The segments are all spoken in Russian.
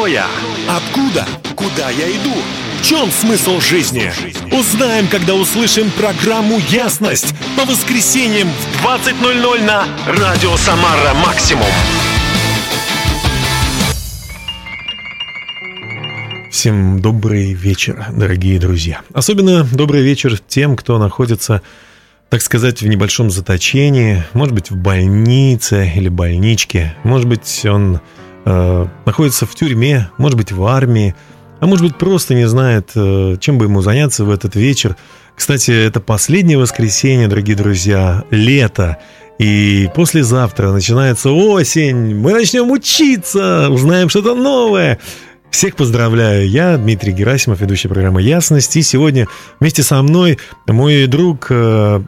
Кто я? Откуда? Куда я иду? В чем смысл жизни? Узнаем, когда услышим программу «Ясность» по воскресеньям в 20.00 на Радио Самара Максимум. Всем добрый вечер, дорогие друзья. Особенно добрый вечер тем, кто находится, так сказать, в небольшом заточении, может быть, в больнице или больничке, может быть, он э, находится в тюрьме, может быть, в армии, а может быть, просто не знает, э, чем бы ему заняться в этот вечер. Кстати, это последнее воскресенье, дорогие друзья, лето. И послезавтра начинается осень. Мы начнем учиться, узнаем что-то новое. Всех поздравляю. Я Дмитрий Герасимов, ведущий программы «Ясность». И сегодня вместе со мной мой друг э,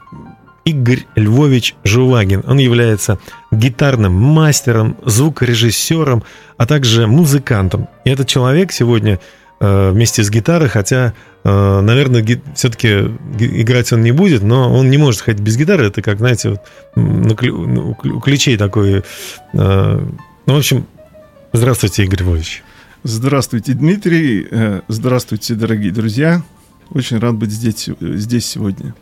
Игорь Львович Жувагин. Он является гитарным мастером, звукорежиссером, а также музыкантом. И этот человек сегодня э, вместе с гитарой, хотя, э, наверное, все-таки играть он не будет, но он не может ходить без гитары. Это как, знаете, вот, ну, у ключей такой... Ну, в общем, здравствуйте, Игорь Львович. Здравствуйте, Дмитрий. Э, здравствуйте, дорогие друзья. Очень рад быть здесь, здесь сегодня.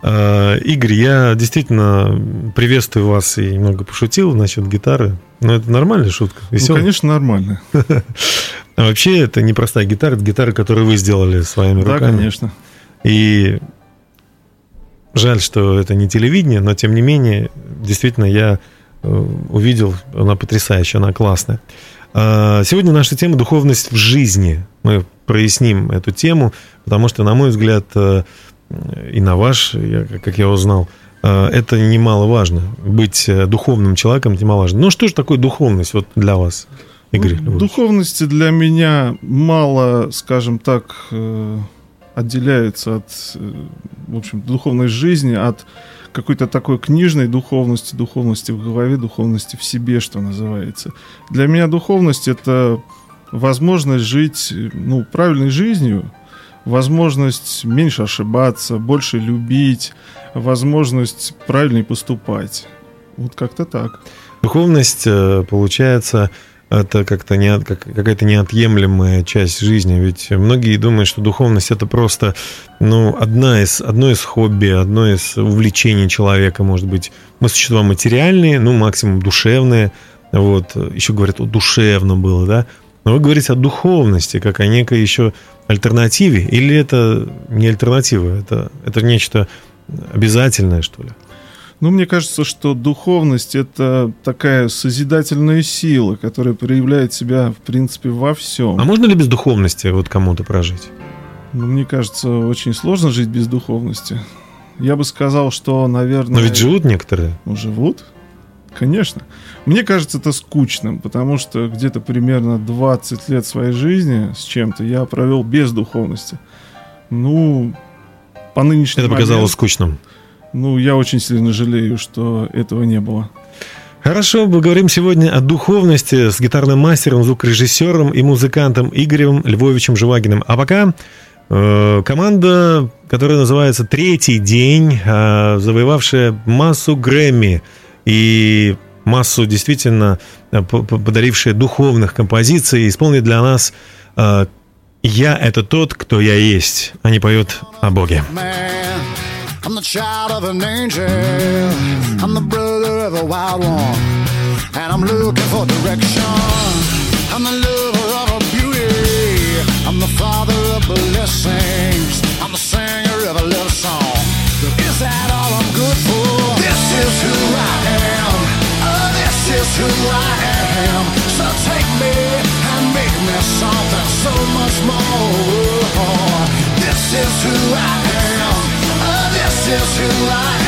А, Игорь, я действительно приветствую вас и немного пошутил насчет гитары. Но это нормальная шутка? Веселая? Ну, конечно, нормально. А вообще это не простая гитара, это гитара, которую вы сделали своими руками. Да, конечно. И жаль, что это не телевидение, но тем не менее, действительно, я э, увидел, она потрясающая, она классная. А, сегодня наша тема «Духовность в жизни». Мы проясним эту тему, потому что, на мой взгляд, э, и на ваш, как я узнал, э, это немаловажно. Быть э, духовным человеком немаловажно. Ну, что же такое духовность вот для вас, Игорь? Ну, духовности для меня мало, скажем так, отделяется от, в общем, духовной жизни, от какой-то такой книжной духовности, духовности в голове, духовности в себе, что называется. Для меня духовность это возможность жить ну, правильной жизнью, возможность меньше ошибаться, больше любить, возможность правильнее поступать. Вот как-то так. Духовность, э, получается, это как-то не, как, какая-то неотъемлемая часть жизни. Ведь многие думают, что духовность это просто ну, одна из, одно из хобби, одно из увлечений человека, может быть. Мы существа материальные, ну, максимум душевные. Вот, еще говорят, о душевном было, да? Но вы говорите о духовности, как о некой еще альтернативе, или это не альтернатива, это, это нечто обязательное, что ли? Ну, мне кажется, что духовность — это такая созидательная сила, которая проявляет себя, в принципе, во всем. А можно ли без духовности вот кому-то прожить? Ну, мне кажется, очень сложно жить без духовности. Я бы сказал, что, наверное... Но ведь живут некоторые. Ну, живут, конечно. Мне кажется, это скучным, потому что где-то примерно 20 лет своей жизни с чем-то я провел без духовности. Ну, по нынешнему Это показалось момент, скучным. Ну, я очень сильно жалею, что этого не было. Хорошо, мы говорим сегодня о духовности с гитарным мастером, звукорежиссером и музыкантом Игорем Львовичем Живагиным. А пока э, команда, которая называется «Третий день», э, завоевавшая массу Грэмми и массу действительно э, подарившая духовных композиций, исполнит для нас э, «Я — это тот, кто я есть». Они поют о Боге. I'm the father of blessings. Is who I am. So take me and make me something so much more. This is who I am oh, This is who I am.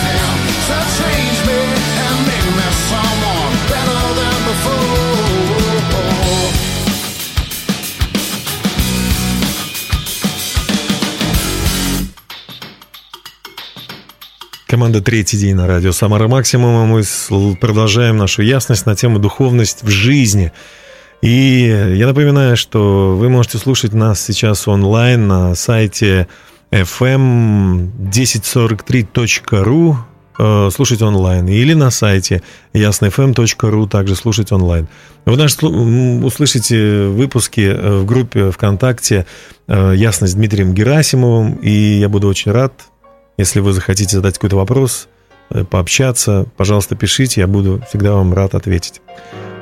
Команда «Третий день» на радио «Самара Максимума». Мы продолжаем нашу ясность на тему «Духовность в жизни». И я напоминаю, что вы можете слушать нас сейчас онлайн на сайте fm1043.ru э, слушать онлайн или на сайте яснфм.ру также слушать онлайн. Вы м, услышите выпуски э, в группе ВКонтакте э, «Ясность» с Дмитрием Герасимовым, и я буду очень рад, если вы захотите задать какой-то вопрос, э, пообщаться, пожалуйста, пишите, я буду всегда вам рад ответить.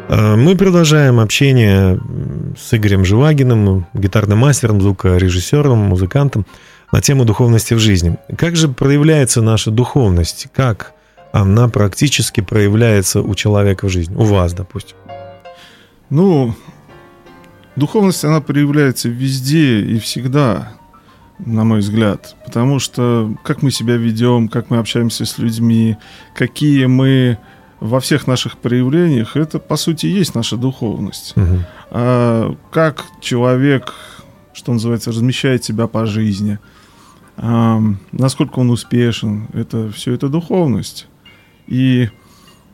Э, Мы продолжаем общение с Игорем Живагиным, гитарным мастером, звукорежиссером, музыкантом на тему духовности в жизни. Как же проявляется наша духовность? Как она практически проявляется у человека в жизни? У вас, допустим. Ну, духовность, она проявляется везде и всегда, на мой взгляд. Потому что как мы себя ведем, как мы общаемся с людьми, какие мы во всех наших проявлениях, это, по сути, есть наша духовность. Мгм. А как человек, что называется, размещает себя по жизни, ам, насколько он успешен, это все это духовность. И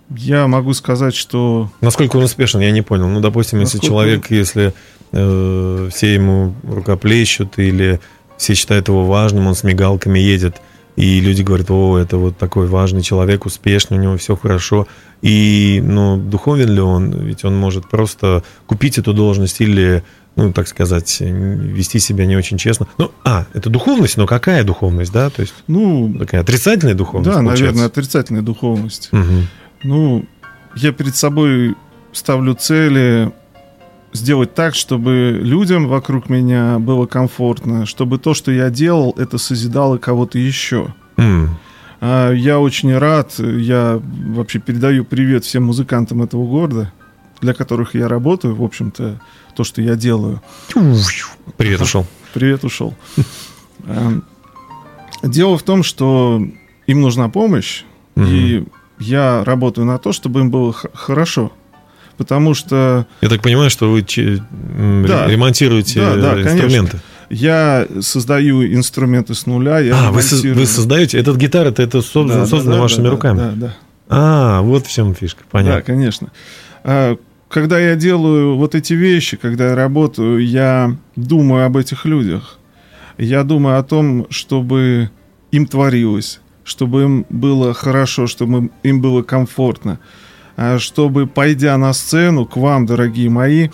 я могу сказать, что Насколько он успешен, я не понял. Ну, допустим, если Насколько человек, если э, все ему рукоплещут или все считают его важным, он с мигалками едет, и люди говорят, о, это вот такой важный человек, успешный, у него все хорошо. И, ну, духовен ли он? Ведь он может просто купить эту должность или, ну, так сказать, вести себя не очень честно. Ну, а, это духовность, но какая духовность, да? То есть ну, такая отрицательная духовность, да, получается? наверное, отрицательная духовность. Мгм. Ну, я перед собой ставлю цели сделать так, чтобы людям вокруг меня было комфортно, чтобы то, что я делал, это созидало кого-то еще. М. А Я очень рад, я вообще передаю привет всем музыкантам этого города, для которых я работаю, в общем-то, то, что я делаю. Привет, ушел. Привет, ушел. Эм, Дело в том, что им нужна помощь, и я работаю на то, чтобы им было хорошо. Потому что Я так понимаю, что вы Да. ремонтируете Да, да, э, конечно. инструменты. я создаю инструменты с нуля. Я а, вы, со- вы создаете? Этот гитара это, это создан- Да, да, создано да, вашими да, руками. Да, да. А, вот в чем фишка. Да, Понятно. конечно. А, Когда я делаю вот эти вещи, когда я работаю, я думаю об этих людях. Я думаю о том, чтобы им творилось, чтобы им было хорошо, чтобы им было комфортно. А, Чтобы, пойдя на сцену к вам, дорогие мои,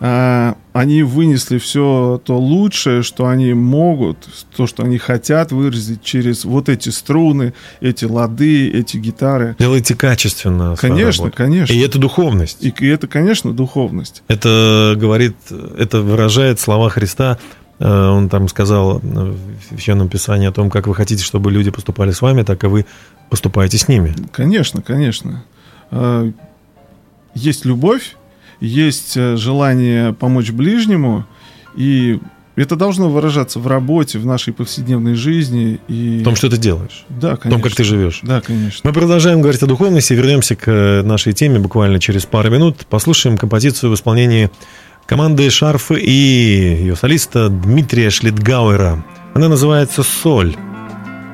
а, они вынесли все то лучшее, что они могут, то, что они хотят выразить через вот эти струны, эти лады, эти гитары. Делайте качественно. Конечно, работу. конечно. И это духовность. И, и это, конечно, духовность. Это говорит, это выражает слова Христа. Э, Он там сказал в Священном Писании о том, как вы хотите, чтобы люди поступали с вами, так и вы поступаете с ними. Конечно, конечно. А, Есть любовь, есть э, желание помочь ближнему, и это должно выражаться в работе, в нашей повседневной жизни. И... В том, что ты делаешь. Да, В конечно. том, как ты живешь. Да, конечно. Мы продолжаем говорить о духовности, вернемся к э, нашей теме буквально через пару минут. Послушаем композицию в исполнении команды Шарфы и ее солиста Дмитрия Шлитгауэра. Она называется «Соль».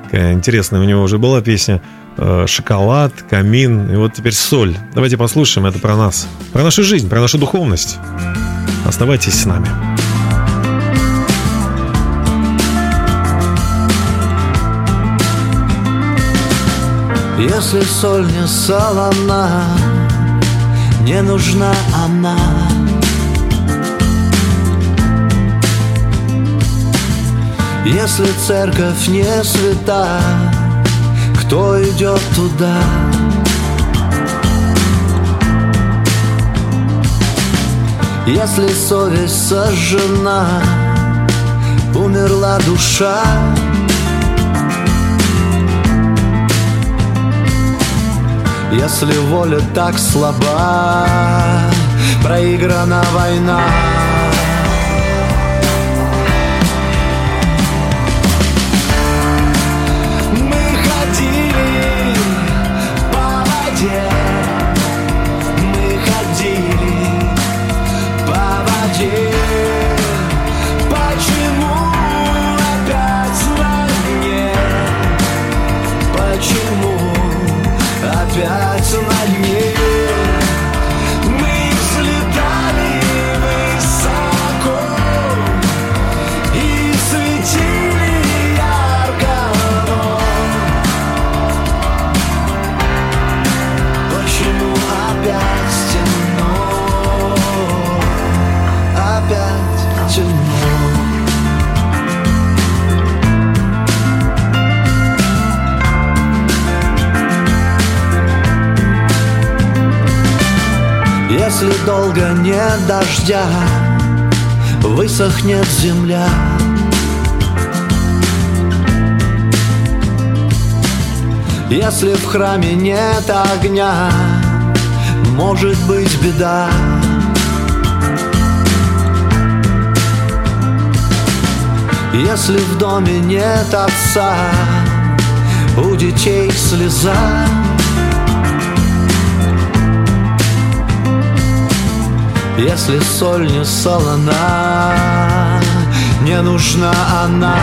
Такая интересная у него уже была песня э, «Шоколад», «Камин», и вот теперь «Соль». Давайте послушаем, это про нас, про нашу жизнь, про нашу духовность. Оставайтесь с нами. Если соль не солона, не нужна она. Если церковь не свята, кто идет туда? Если совесть сожжена, умерла душа, Если воля так слаба, проиграна война. Если долго нет дождя, высохнет земля. Если в храме нет огня, может быть беда. Если в доме нет отца, у детей слеза. Если соль не солона, не нужна она.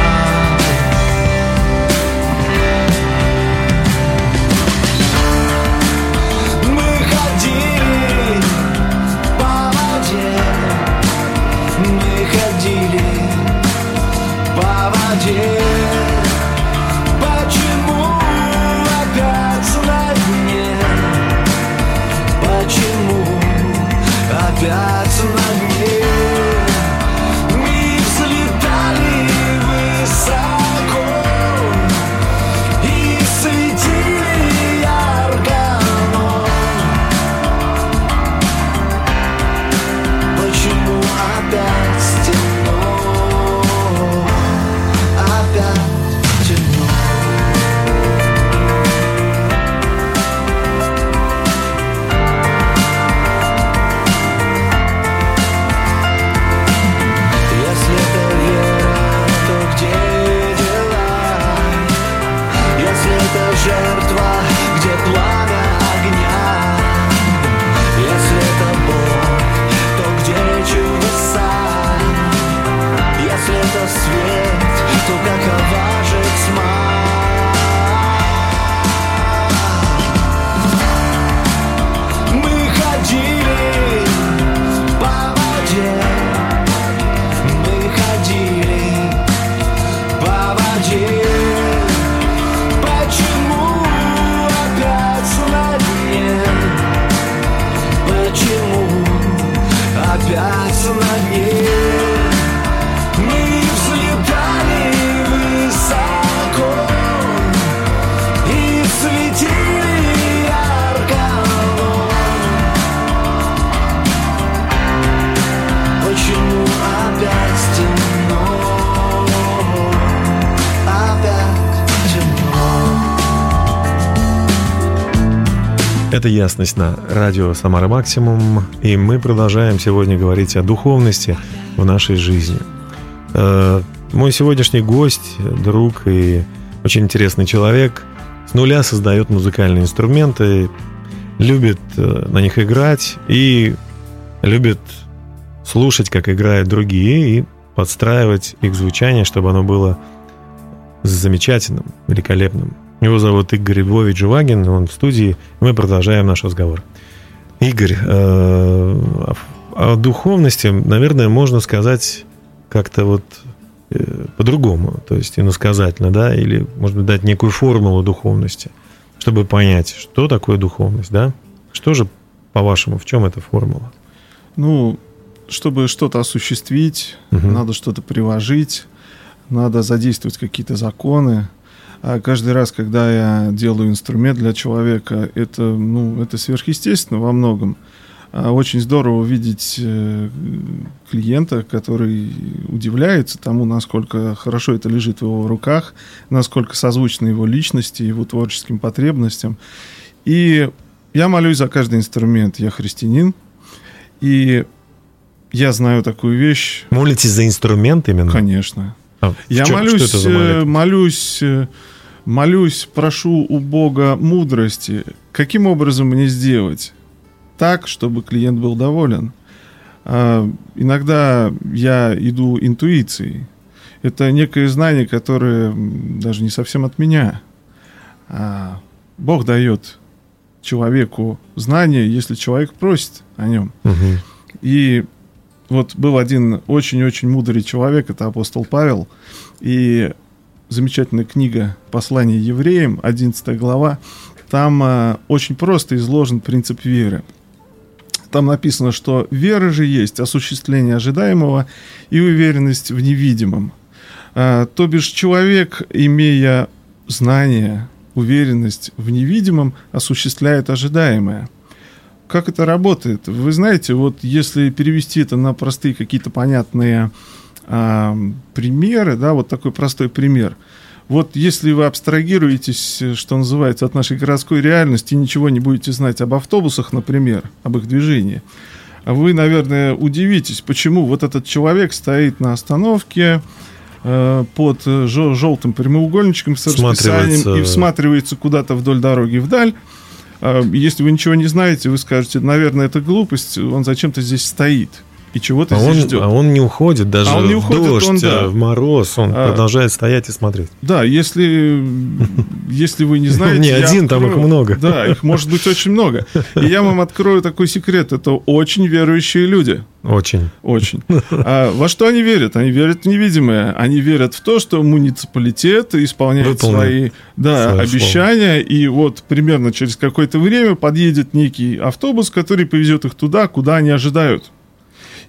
Это ясность на радио Самара Максимум, и мы продолжаем сегодня говорить о духовности в нашей жизни. Э, Мой сегодняшний гость, друг и очень интересный человек с нуля создает музыкальные инструменты, любит э, на них играть и любит слушать, как играют другие, и подстраивать их звучание, чтобы оно было замечательным, великолепным. Его зовут Игорь Львович Живагин, он в студии, мы продолжаем наш разговор. Игорь, э, о духовности, наверное, можно сказать как-то вот э, по-другому, то есть иносказательно, да, или, может быть, дать некую формулу духовности. чтобы понять, что такое духовность, да? Что же, по-вашему, в чем эта формула? Ну, чтобы что-то осуществить, Мгм. надо что-то приложить, надо задействовать какие-то законы. А каждый раз, когда я делаю инструмент для человека, это, ну, это сверхъестественно во многом. А Очень здорово увидеть э, клиента, который удивляется тому, насколько хорошо это лежит в его руках, насколько созвучно его личности, его творческим потребностям. И я молюсь за каждый инструмент. Я христианин, и я знаю такую вещь, Молитесь за инструмент именно? конечно. А Я чём- молюсь, э, молюсь, э, молюсь, прошу у Бога мудрости. Каким образом мне сделать так, чтобы клиент был доволен? А, иногда я иду интуицией. Это некое знание, которое даже не совсем от меня. А Бог дает человеку знание, если человек просит о нем. Мгм. И вот был один очень-очень мудрый человек, это апостол Павел, и замечательная книга «Послание евреям», 11 глава, там а, очень просто изложен принцип веры. Там написано, что вера же есть осуществление ожидаемого и уверенность в невидимом. А, то бишь человек, имея знание, уверенность в невидимом, осуществляет ожидаемое. Как это работает? Вы знаете, вот если перевести это на простые какие-то понятные а, примеры, да, вот такой простой пример. Вот если вы абстрагируетесь, э, что называется, от нашей городской реальности, и ничего не будете знать об автобусах, например, об их движении, вы, наверное, удивитесь, почему вот этот человек стоит на остановке э, под э, желтым прямоугольничком с расписанием и Всматривается. куда-то вдоль дороги вдаль. Если вы ничего не знаете, вы скажете, наверное, это глупость, он зачем-то здесь стоит и чего-то А здесь он, ждет. а он не уходит даже А он не в уходит, дождь, он, да. э, в мороз, он А. продолжает стоять и смотреть. Да, если, если вы не знаете... Не один, там их много. Да, их может быть очень много. И я вам открою такой секрет. Это очень верующие люди. Очень. Очень. А во что они верят? Они верят в невидимое. Они верят в то, что муниципалитет исполняет Выполнит свои да, обещания. И вот примерно через какое-то время подъедет некий автобус, который повезет их туда, куда они ожидают.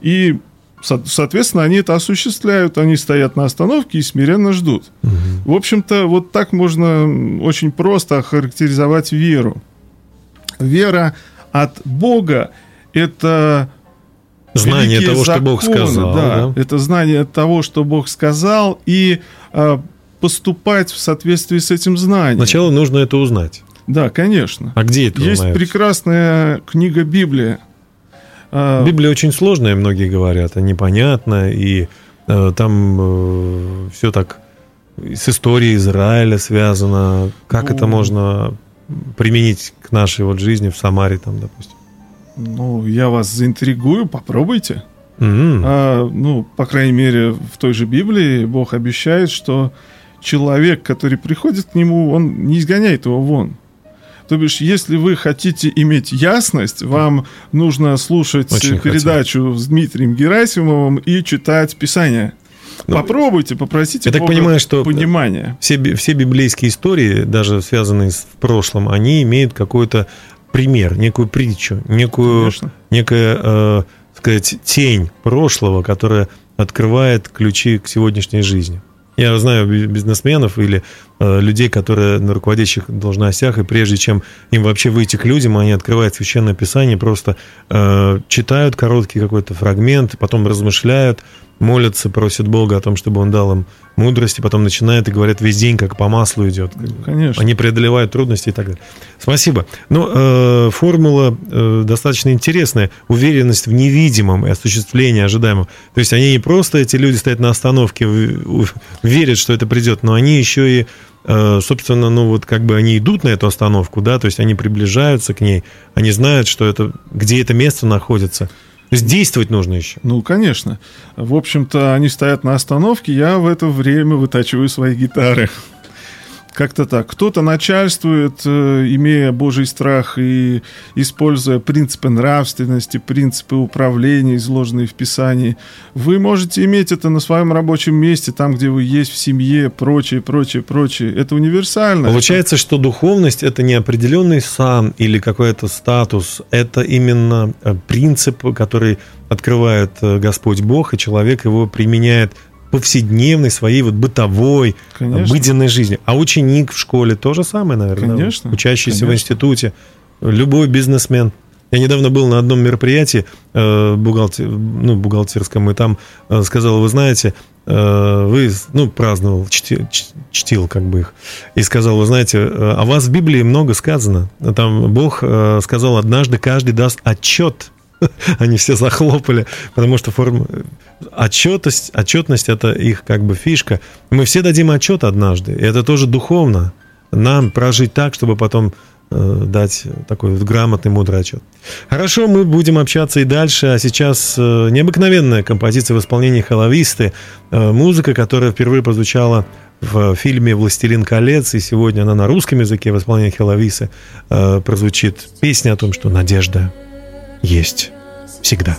И, со- соответственно, они это осуществляют. Они стоят на остановке и смиренно ждут. В общем-то, вот так можно очень просто охарактеризовать веру. Вера от Бога – это Знание того, что Бог законы, сказал. Да, да? это знание того, что Бог сказал, и а, поступать в соответствии с этим знанием. Сначала нужно это узнать. Да, конечно. А где это Есть узнается? прекрасная книга Библия. А, Библия очень сложная, многие говорят, а непонятна, и э, там все так с историей Израиля связано. Как Ну. это можно применить к нашей вот жизни в Самаре, там, допустим? ну, я вас заинтригую, попробуйте. М. А, ну, по крайней мере, в той же Библии Бог обещает, что человек, который приходит к нему, он не изгоняет его вон. То бишь, если вы хотите иметь ясность, вам нужно слушать Очень передачу с Дмитрием Герасимовым и читать Писание. Ну, Попробуйте, попросите я так Бога понимаю, что- понимания. Все, все библейские истории, даже связанные с в прошлом, они имеют какой-то пример, некую притчу, некую, Конечно. некая, э, сказать, тень прошлого, которая открывает ключи к сегодняшней жизни. Я знаю би- бизнесменов или э, людей, которые на руководящих должностях, и прежде чем им вообще выйти к людям, они открывают священное писание, просто э, читают короткий какой-то фрагмент, потом размышляют, молятся, просят Бога о том, чтобы Он дал им мудрости, потом начинают и говорят, весь день как по маслу идет. Конечно. Они преодолевают трудности и так далее. Спасибо. Ну, э, формула э, достаточно интересная. Уверенность в невидимом и осуществление ожидаемого. То есть они не просто, эти люди стоят на остановке, в- у- верят, что это придет, но они еще и, э, собственно, ну вот как бы они идут на эту остановку, да, то есть они приближаются к ней, они знают, что это, где это место находится. То действовать нужно еще. Ну, конечно. В общем-то, они стоят на остановке, я в это время вытачиваю свои гитары. Как-то так. Кто-то начальствует, э, имея Божий страх и используя принципы нравственности, принципы управления, изложенные в Писании. Вы можете иметь это на своем рабочем месте, там, где вы есть, в семье, прочее, прочее, прочее. Это универсально. Получается, что духовность это не определенный сан или какой-то статус, это именно э, принцип, который открывает э, Господь Бог, и человек его применяет повседневной своей вот бытовой, Конечно. обыденной жизни. А ученик в школе то же самое, наверное. да? Конечно, Учащийся в конечно. институте, любой бизнесмен. Я недавно был на одном мероприятии э, бухгалтер, ну, бухгалтерском, и там э, сказал, вы знаете, э, вы, ну, праздновал, чти- ч- чтил как бы их, и сказал, вы знаете, э, о вас в Библии много сказано. Там Бог э, сказал, однажды каждый даст отчет. Они все захлопали, потому что форма отчетность, отчетность это их как бы фишка. Мы все дадим отчет однажды, и это тоже духовно. Нам прожить так, чтобы потом э, дать такой вот грамотный, мудрый отчет. Хорошо, мы будем общаться и дальше, а сейчас э, необыкновенная композиция в исполнении Хэллоуисты, э, музыка, которая впервые прозвучала в фильме «Властелин колец», и сегодня она на русском языке в исполнении Хэллоуисы э, прозвучит песня о том, что надежда есть всегда.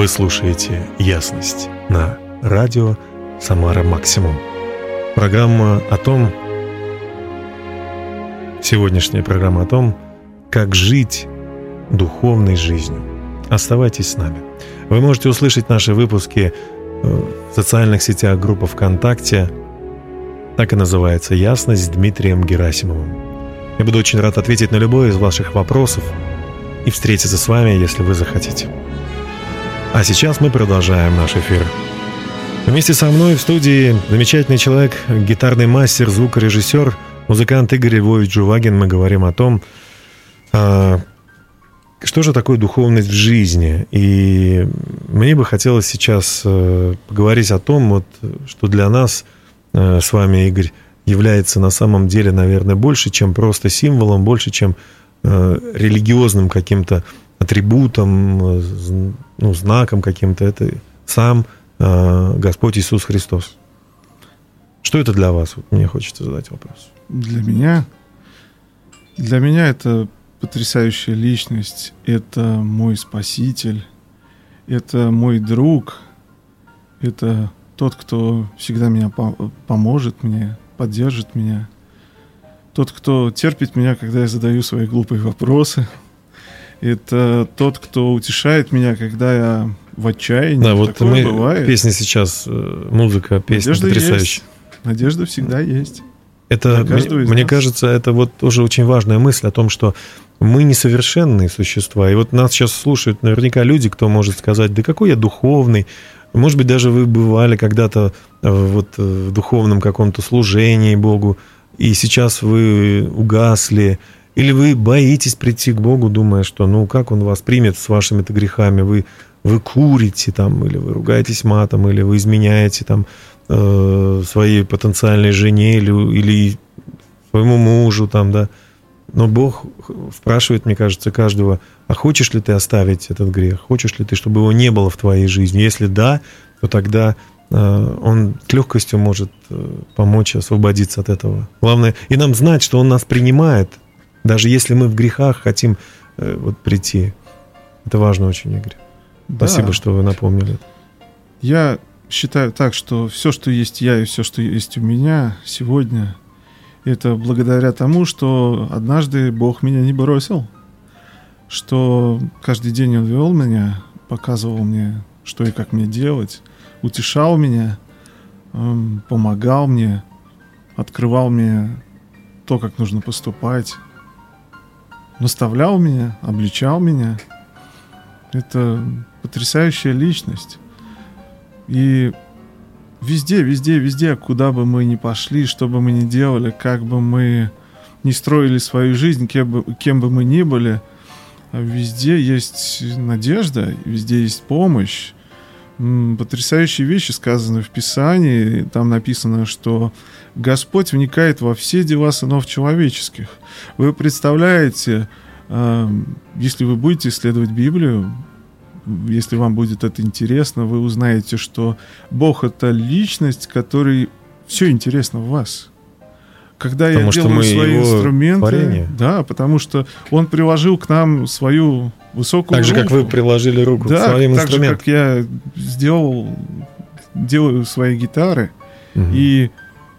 Вы слушаете «Ясность» на радио «Самара Максимум». Программа о том, сегодняшняя программа о том, как жить духовной жизнью. Оставайтесь с нами. Вы можете услышать наши выпуски э, в социальных сетях группы ВКонтакте. Так и называется «Ясность» с Дмитрием Герасимовым. Я буду очень рад ответить на любой из ваших вопросов. и встретиться с вами, если вы захотите. А сейчас мы продолжаем наш эфир. Вместе со мной в студии замечательный человек, гитарный мастер, звукорежиссер, музыкант Игорь Львович Жувагин. Мы говорим о том, а, что же такое духовность в жизни. И мне бы хотелось сейчас э, поговорить о том, вот, что для нас э, с вами, Игорь, является на самом деле, наверное, больше, чем просто символом, больше, чем э, религиозным каким-то атрибутом, ну, знаком каким-то. Это сам Э, Господь Иисус Христос. Что это для вас? Вот мне хочется задать вопрос. Для меня? Для меня это потрясающая личность. Это мой спаситель. Это мой друг. Это тот, кто всегда меня по- поможет мне, поддержит меня. Тот, кто терпит меня, когда я задаю свои глупые вопросы. Это тот, кто утешает меня, когда я в отчаянии. Да, вот Такое мы бывает. песня сейчас, э, музыка, песня Надежда потрясающая. есть. Надежда всегда есть. Это, мне, мне кажется, это вот тоже очень важная мысль о том, что мы несовершенные существа. И вот нас сейчас слушают наверняка люди, кто может сказать, да какой я духовный. Может быть, даже вы бывали когда-то э, вот э, в духовном каком-то служении Богу, и сейчас вы угасли, или вы боитесь прийти к Богу, думая, что ну как Он вас примет с вашими-то грехами, вы, вы курите там, или вы ругаетесь матом, или вы изменяете там э, своей потенциальной жене или, или своему мужу там, да. Но Бог спрашивает, мне кажется, каждого, а хочешь ли ты оставить этот грех? Хочешь ли ты, чтобы его не было в твоей жизни? Если да, то тогда э, он с легкостью может э, помочь освободиться от этого. Главное, и нам знать, что он нас принимает, даже если мы в грехах хотим э, вот прийти. Это важно очень, Игорь. Спасибо, Да. что вы напомнили. Я считаю так, что все, что есть я и все, что есть у меня сегодня, это благодаря тому, что однажды Бог меня не бросил, что каждый день Он вел меня, показывал мне, что и как мне делать, утешал меня, эм, помогал мне, открывал мне то, как нужно поступать, наставлял меня, обличал меня. Это потрясающая личность. И везде, везде, везде, куда бы мы ни пошли, что бы мы ни делали, как бы мы ни строили свою жизнь, кем бы, кем бы мы ни были, везде есть надежда, везде есть помощь. Потрясающие вещи сказаны в Писании. Там написано, что Господь вникает во все дела сынов человеческих. Вы представляете, э, если вы будете исследовать Библию, если вам будет это интересно, вы узнаете, что Бог это личность, которой все интересно в вас. Когда Потому я делаю свои инструменты, творение. да, потому что Он приложил к нам свою высокую Так же, как вы руку. приложили руку да, к своим так же, инструментам. как я сделал, делаю свои гитары, Мгм. и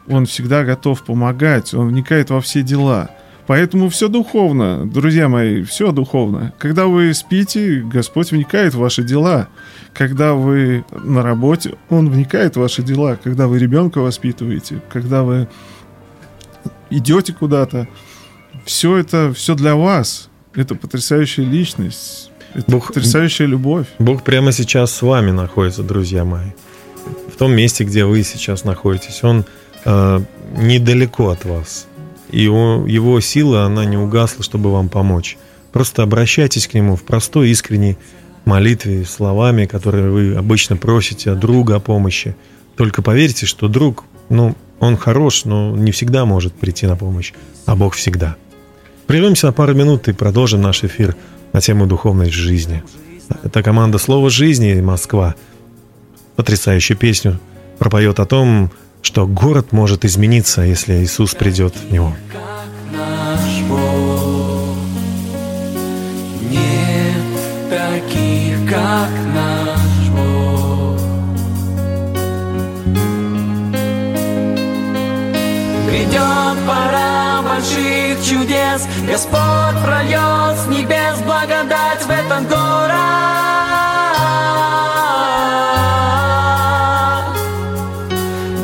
он всегда готов помогать, он вникает во все дела. Поэтому все духовно, друзья мои, все духовно. Когда вы спите, Господь вникает в ваши дела. Когда вы на работе, Он вникает в ваши дела. Когда вы ребенка воспитываете, когда вы идете куда-то, все это все для вас. Это потрясающая личность. Это Бог- потрясающая любовь. Бог прямо сейчас с вами находится, друзья мои. В том месте, где вы сейчас находитесь. Он э, недалеко от вас. И его, его сила, она не угасла, чтобы вам помочь. Просто обращайтесь к нему в простой, искренней молитве, словами, которые вы обычно просите от друга о помощи. Только поверьте, что друг, ну, он хорош, но не всегда может прийти на помощь, а Бог всегда. Прервемся на пару минут и продолжим наш эфир на тему духовной жизни. Это команда «Слово жизни» Москва. Потрясающую песню пропоет о том, что город может измениться, если Иисус придет в него. Больших чудес, Господь прольет с небес благодать в этот город.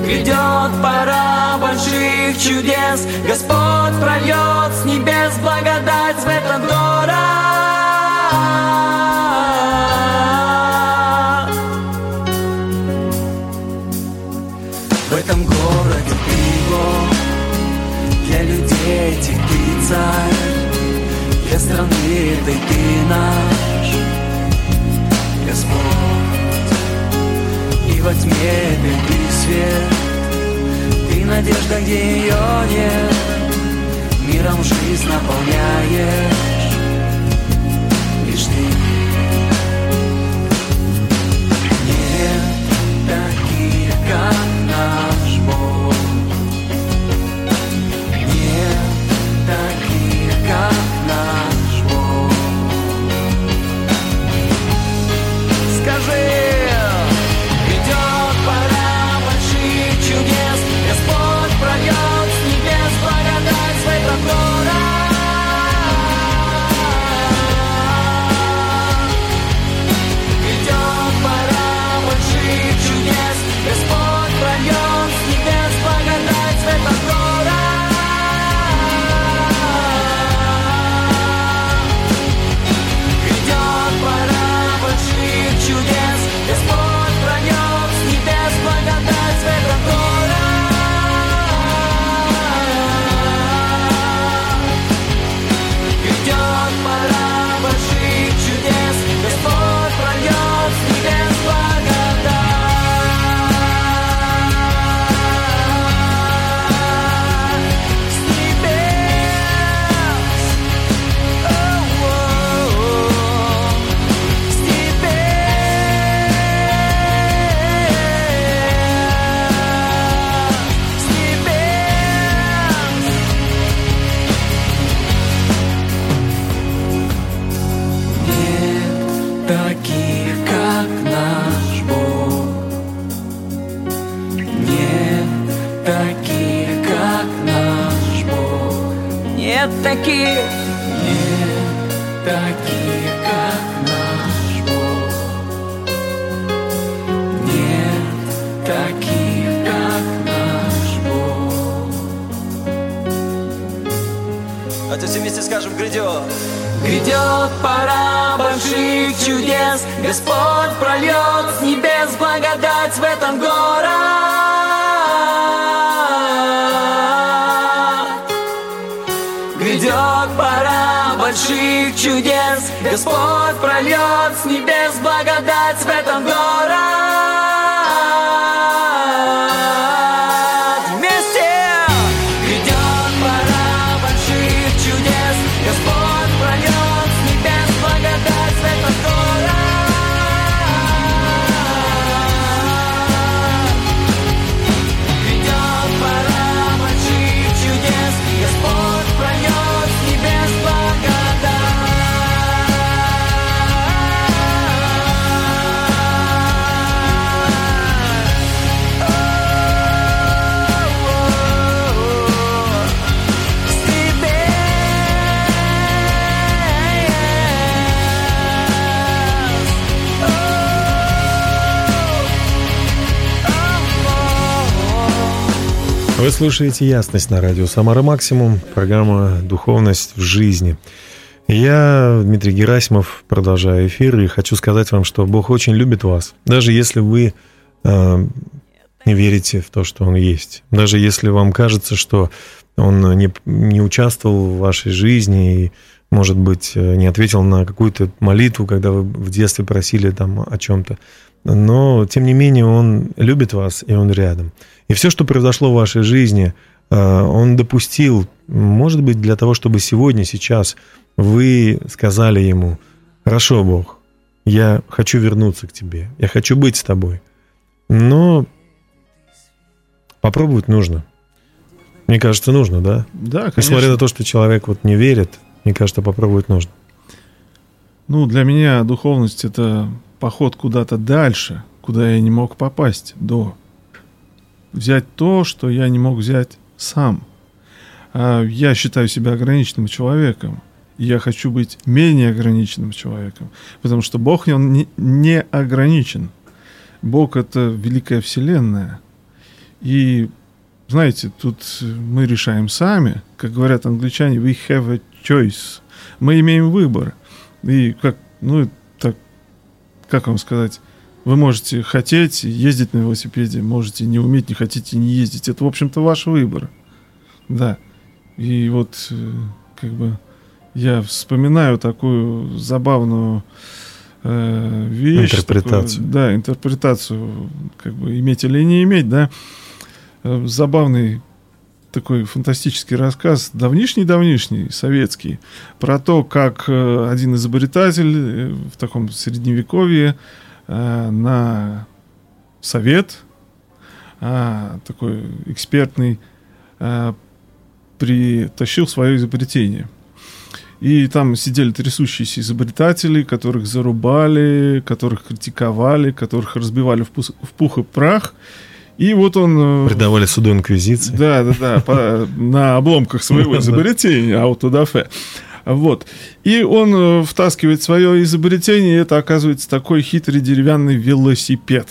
Грядет пора больших чудес, Господь прольет с небес благодать в этот город. Царь Для страны этой ты наш. Господь И во тьме этой ты свет Ты надежда, где ее нет. Миром жизнь наполняешь Нет таких, нет таких, как наш Бог. Нет таких, как наш Бог. Давайте все вместе скажем, грядет. Грядет пора больших чудес Господь прольет с небес благодать в этом город чудес. Господь прольет с небес благодать в этом город Вы слушаете «Ясность» на радио «Самара Максимум», программа «Духовность в жизни». Я, Дмитрий Герасимов, продолжаю эфир и хочу сказать вам, что Бог очень любит вас. Даже если вы э, не верите в то, что Он есть. Даже если вам кажется, что Он не, не участвовал в вашей жизни и, может быть, э, не ответил на какую-то молитву, когда вы в детстве просили там о чем-то. Но, тем не менее, Он любит вас, и Он рядом. И все, что произошло в вашей жизни, э, Он допустил, может быть, для того, чтобы сегодня, сейчас вы сказали Ему, «Хорошо, Бог, я хочу вернуться к Тебе, я хочу быть с Тобой». Но попробовать нужно. Мне кажется, нужно, да? Да, конечно. Несмотря на то, что человек вот не верит, мне кажется, попробовать нужно. Ну, для меня духовность это поход куда-то дальше, куда я не мог попасть до. Взять то, что я не мог взять сам. А я считаю себя ограниченным человеком. Я хочу быть менее ограниченным человеком. Потому что Бог он не, не ограничен. Бог это великая вселенная. И знаете, тут мы решаем сами, как говорят англичане, we have a choice. Мы имеем выбор. И как, ну, как вам сказать, Вы можете хотеть ездить на велосипеде, можете не уметь, не хотите не ездить. Это, в общем-то, ваш выбор. Да. И вот, э, как бы, я вспоминаю такую забавную э, вещь. Интерпретацию. такую, да, интерпретацию, как бы, иметь или не иметь, да. Э, забавный такой фантастический рассказ, давнишний-давнишний, советский, про то, как э, один изобретатель э, в таком средневековье э, на совет, такой экспертный, притащил свое изобретение. И там сидели трясущиеся изобретатели, которых зарубали, которых критиковали, которых разбивали в пух и прах. И вот он... э, Предавали суду инквизиции. да, да, да, по- на обломках своего изобретения, аутодафе. Вот. И он э, втаскивает свое изобретение, и это оказывается такой хитрый деревянный велосипед.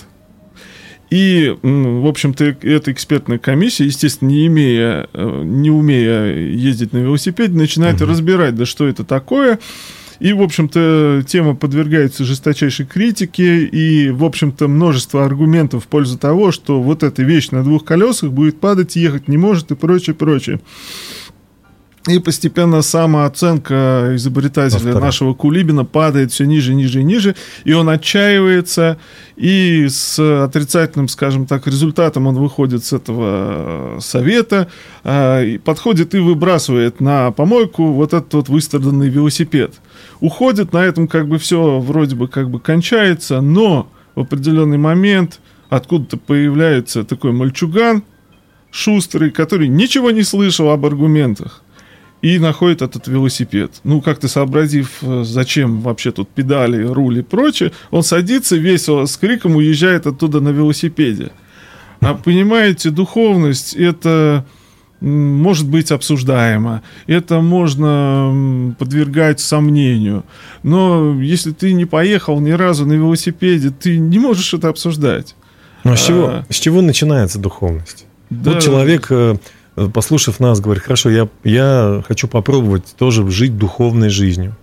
И, в общем-то, эта экспертная комиссия, естественно, не имея, э, не умея ездить на велосипеде, начинает разбирать, да что это такое. И, в общем-то, тема подвергается жесточайшей критике, и, в общем-то, множество аргументов в пользу того, что вот эта вещь на двух колесах будет падать, ехать не может и прочее, прочее. И постепенно самооценка изобретателя Автора. нашего Кулибина падает все ниже, ниже и ниже, и он отчаивается, и с отрицательным, скажем так, результатом он выходит с этого э, совета, а, и подходит и выбрасывает на помойку вот этот вот выстраданный велосипед. Уходит, на этом как бы все вроде бы как бы кончается, но в определенный момент откуда-то появляется такой мальчуган, шустрый, который ничего не слышал об аргументах и находит этот велосипед. Ну, как-то сообразив, э, зачем вообще тут педали, руль и прочее, он садится весело, с криком уезжает оттуда на велосипеде. А понимаете, духовность это может быть обсуждаемо, это можно подвергать сомнению. Но если ты не поехал ни разу на велосипеде, ты не можешь это обсуждать. Ну, а с чего, А. с чего начинается духовность? Да. Вот человек, э, послушав нас, говорит, хорошо, я, я хочу попробовать тоже жить духовной жизнью.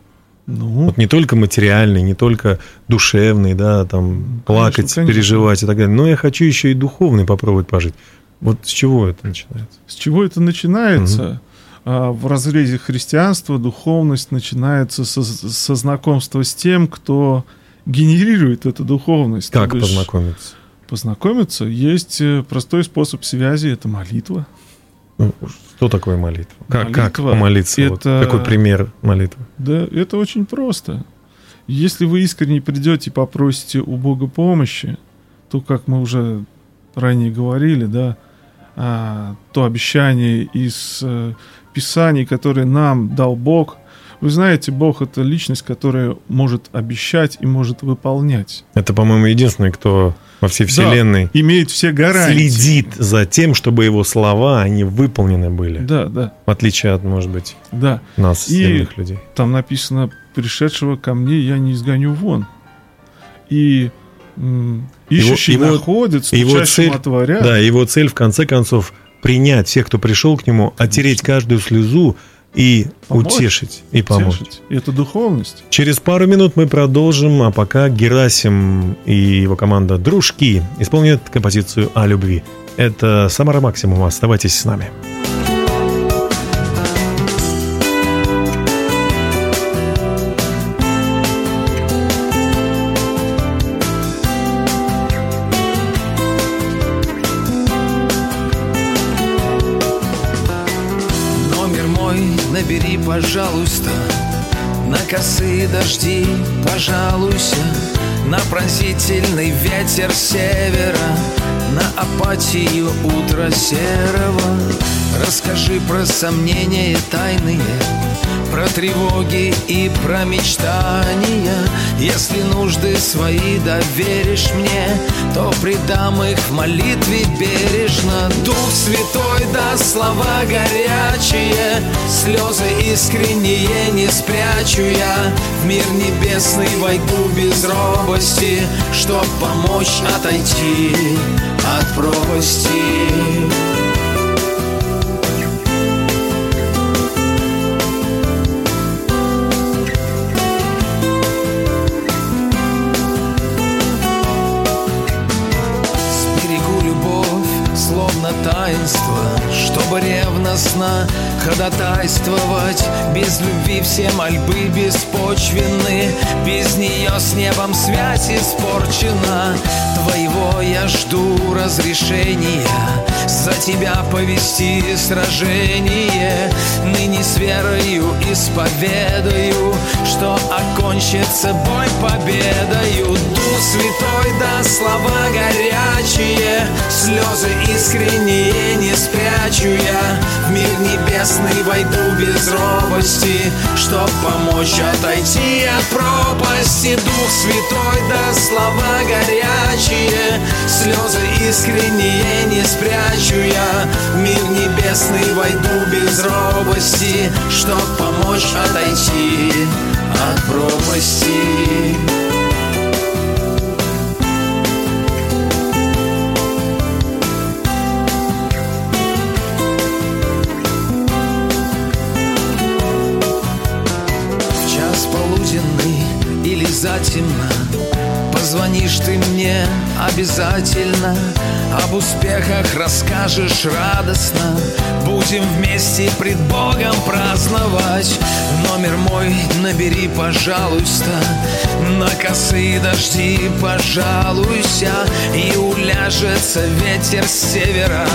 Ну, Вот не только материальной, не только душевной, да, там плакать, конечно. переживать и так далее, но я хочу еще и духовной попробовать пожить. Вот с чего это начинается? С чего это начинается? А, В разрезе христианства духовность начинается со, со знакомства с тем, кто генерирует эту духовность. Как бишь, познакомиться? Познакомиться есть э, простой способ связи, это молитва. Ну, Что такое молитва? Как, как Молитва помолиться? Вот это- какой пример молитвы? Да, это очень просто. Если вы искренне придете и попросите у Бога помощи, то, как мы уже ранее говорили, да, а, то обещание из э, Писаний, которое нам дал Бог, вы знаете, Бог это личность, которая может обещать и может выполнять. Это, по-моему, единственный, кто во всей Да, вселенной имеет все гарантии. следит за тем, чтобы его слова, они выполнены были. Да, да, В отличие от, может быть, да. нас, И- земных людей. Там написано, пришедшего ко мне я не изгоню вон. И ищущий его- находит, его цель- отворят. Да, его цель, в конце концов, принять всех, кто пришел к нему, оттереть каждую слезу и Помочь. утешить, и помочь. Тешить. И это духовность. Через пару минут мы продолжим, а пока Герасим и его команда «Дружки» исполнят композицию о любви. Это Самара Максимум. Оставайтесь с нами. Пожалуйста На косые дожди пожалуйся На пронзительный ветер севера На апатию утра серого Расскажи про сомнения тайные Про тревоги и про мечтания. Если нужды свои доверишь мне То предам их в молитве бережно. Дух Святой даст слова горячие Слезы искренние не спрячу я. В мир небесный войду без робости Чтоб помочь отойти от пропасти ревностно ходатайствовать. Без любви все мольбы беспочвенны. Без нее с небом связь испорчена. Твоего я жду разрешения За тебя повести сражение. Ныне с верою исповедаю Что окончится бой победою. Дух Святой да слова горячие Слезы искренние не спрячу я. В мир небесный войду без робости Чтоб помочь отойти от пропасти. Дух Святой да слова горячие Слезы искренние не спрячу я. В мир небесный войду без робости Чтоб помочь отойти от пропасти. В полуденный или затемно Позвонишь ты мне обязательно. Об успехах расскажешь радостно. Будем вместе пред Богом праздновать. Номер мой набери, пожалуйста. На косые дожди пожалуйся. И уляжется ветер с севера.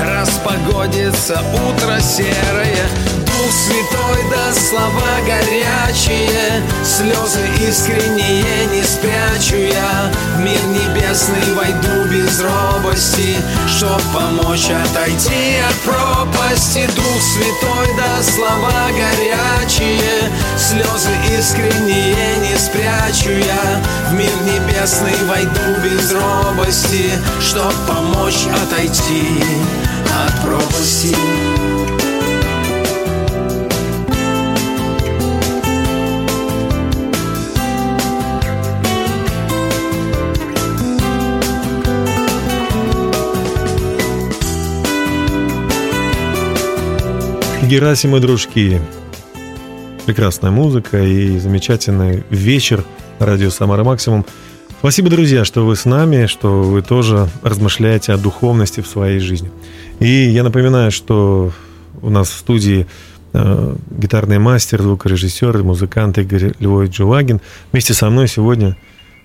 Распогодится утро серое Дух Святой да слова горячие Слезы искренние не спрячу я. В мир небесный войду без робости Чтоб помочь отойти от пропасти. Дух Святой да слова горячие Слезы искренние не спрячу я. В мир небесный войду без робости Чтоб помочь отойти от пропасти Герасим и дружки. Прекрасная музыка и замечательный вечер радио Самара Максимум. Спасибо, друзья, что вы с нами, что вы тоже размышляете о духовности в своей жизни. И я напоминаю, что у нас в студии э, гитарный мастер, звукорежиссер, музыкант Игорь Львович Джулагин. Вместе со мной сегодня,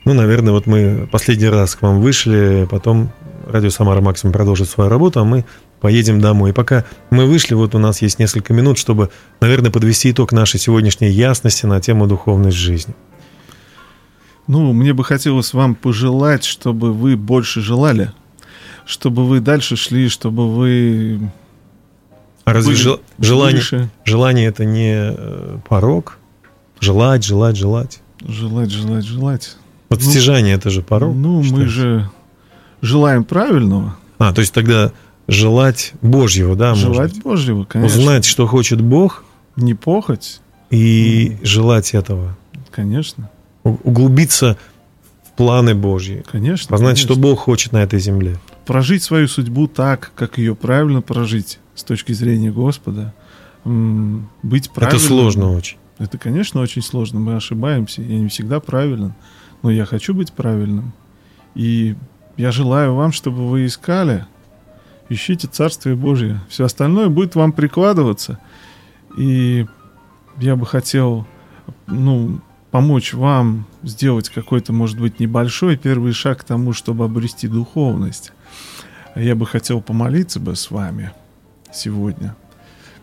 ну, наверное, вот мы последний раз к вам вышли, потом радио Самара Максимум продолжит свою работу, а мы поедем домой. И пока мы вышли, вот у нас есть несколько минут, чтобы, наверное, подвести итог нашей сегодняшней ясности на тему духовность жизни. Ну, мне бы хотелось вам пожелать, чтобы вы больше желали, чтобы вы дальше шли, чтобы вы А разве жел- желание, выше. желание это не э, порог? Желать, желать, желать. желать, желать, желать. Вот Ну, стяжание это же порог. Ну, мы считается. же желаем правильного, А, то есть тогда желать Божьего, да, может желать быть? Божьего, конечно. Узнать, что хочет Бог, Не похоть, и желать этого. конечно, Углубиться в планы Божьи. конечно. Познать, что конечно. Бог хочет на этой земле. Прожить свою судьбу так, как ее правильно прожить с точки зрения Господа. Быть правильным. Это сложно очень. Это, конечно, очень сложно. Мы ошибаемся. Я не всегда правилен. Но я хочу быть правильным. И я желаю вам, чтобы вы искали, ищите Царствие Божие. Все остальное будет вам прикладываться. И я бы хотел, ну, помочь вам сделать какой-то, может быть, небольшой первый шаг к тому, чтобы обрести духовность. Я бы хотел помолиться бы с вами сегодня.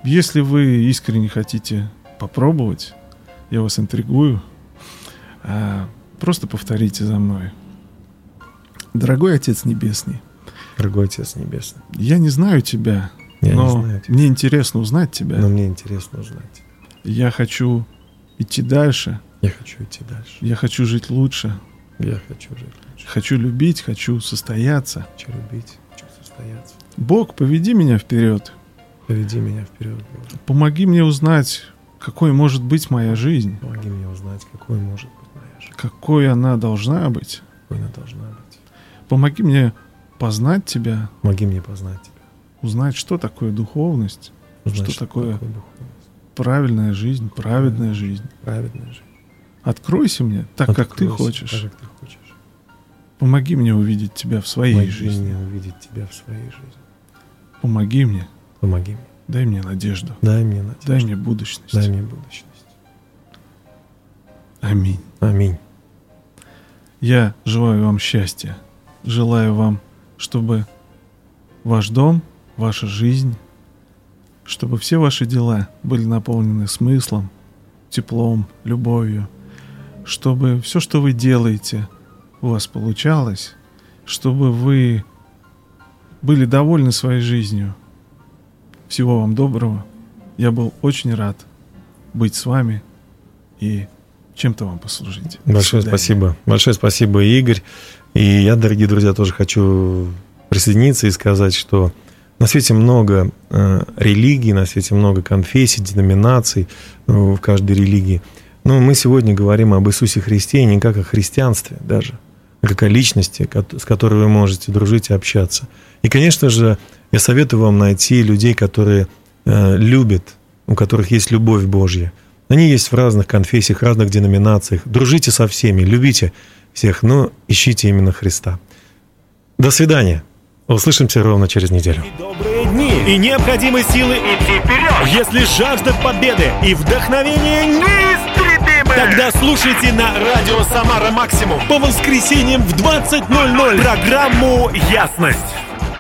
Если вы искренне хотите попробовать, я вас интригую, а, просто повторите за мной. Дорогой Отец Небесный, Дорогой Отец Небесный. я не знаю тебя, Я но не знаю тебя, мне интересно узнать тебя. но мне интересно узнать. Я хочу идти дальше, Я хочу идти дальше. я хочу жить лучше, Я хочу жить лучше. хочу любить, хочу состояться. Хочу любить, хочу состояться. Бог, поведи меня вперед, Поведи меня вперед, Боже. помоги мне узнать, какой может быть моя жизнь, Помоги мне узнать, какой может быть моя жизнь. какой она должна быть. Какой она должна быть. Помоги мне познать тебя, Помоги мне познать тебя. узнать, что такое духовность, Узнать, Что такое? духовность. правильная жизнь, праведная жизнь. Праведная жизнь. Откройся мне так, как ты Откройся, хочешь. Так, как ты хочешь. Помоги мне увидеть тебя в своей Помоги жизни. мне увидеть тебя в своей жизни. Помоги мне, Помоги мне. дай мне надежду, Дай мне надежду. дай мне будущность. Дай мне будущность. Аминь. Аминь. Я желаю вам счастья. Желаю вам, чтобы ваш дом, ваша жизнь, чтобы все ваши дела были наполнены смыслом, теплом, любовью, чтобы все, что вы делаете, у вас получалось, чтобы вы были довольны своей жизнью. Всего вам доброго. Я был очень рад быть с вами и чем-то вам послужить. Большое спасибо. Большое спасибо, Игорь. И я, дорогие друзья, тоже хочу присоединиться и сказать, что на свете много э, религий, на свете много конфессий, деноминаций э, в каждой религии. Но мы сегодня говорим об Иисусе Христе не как о христианстве даже, а как о личности, с которой вы можете дружить и общаться. И, конечно же, я советую вам найти людей, которые э, любят, у которых есть любовь Божья. Они есть в разных конфессиях, разных деноминациях. Дружите со всеми, любите всех, но ищите именно Христа. До свидания. Услышимся ровно через неделю. Добрые дни и необходимой силы идти вперед. Если жажда победы и вдохновение неистребимы, тогда слушайте на радио Самара Максимум по воскресеньям в 20.00 программу «Ясность».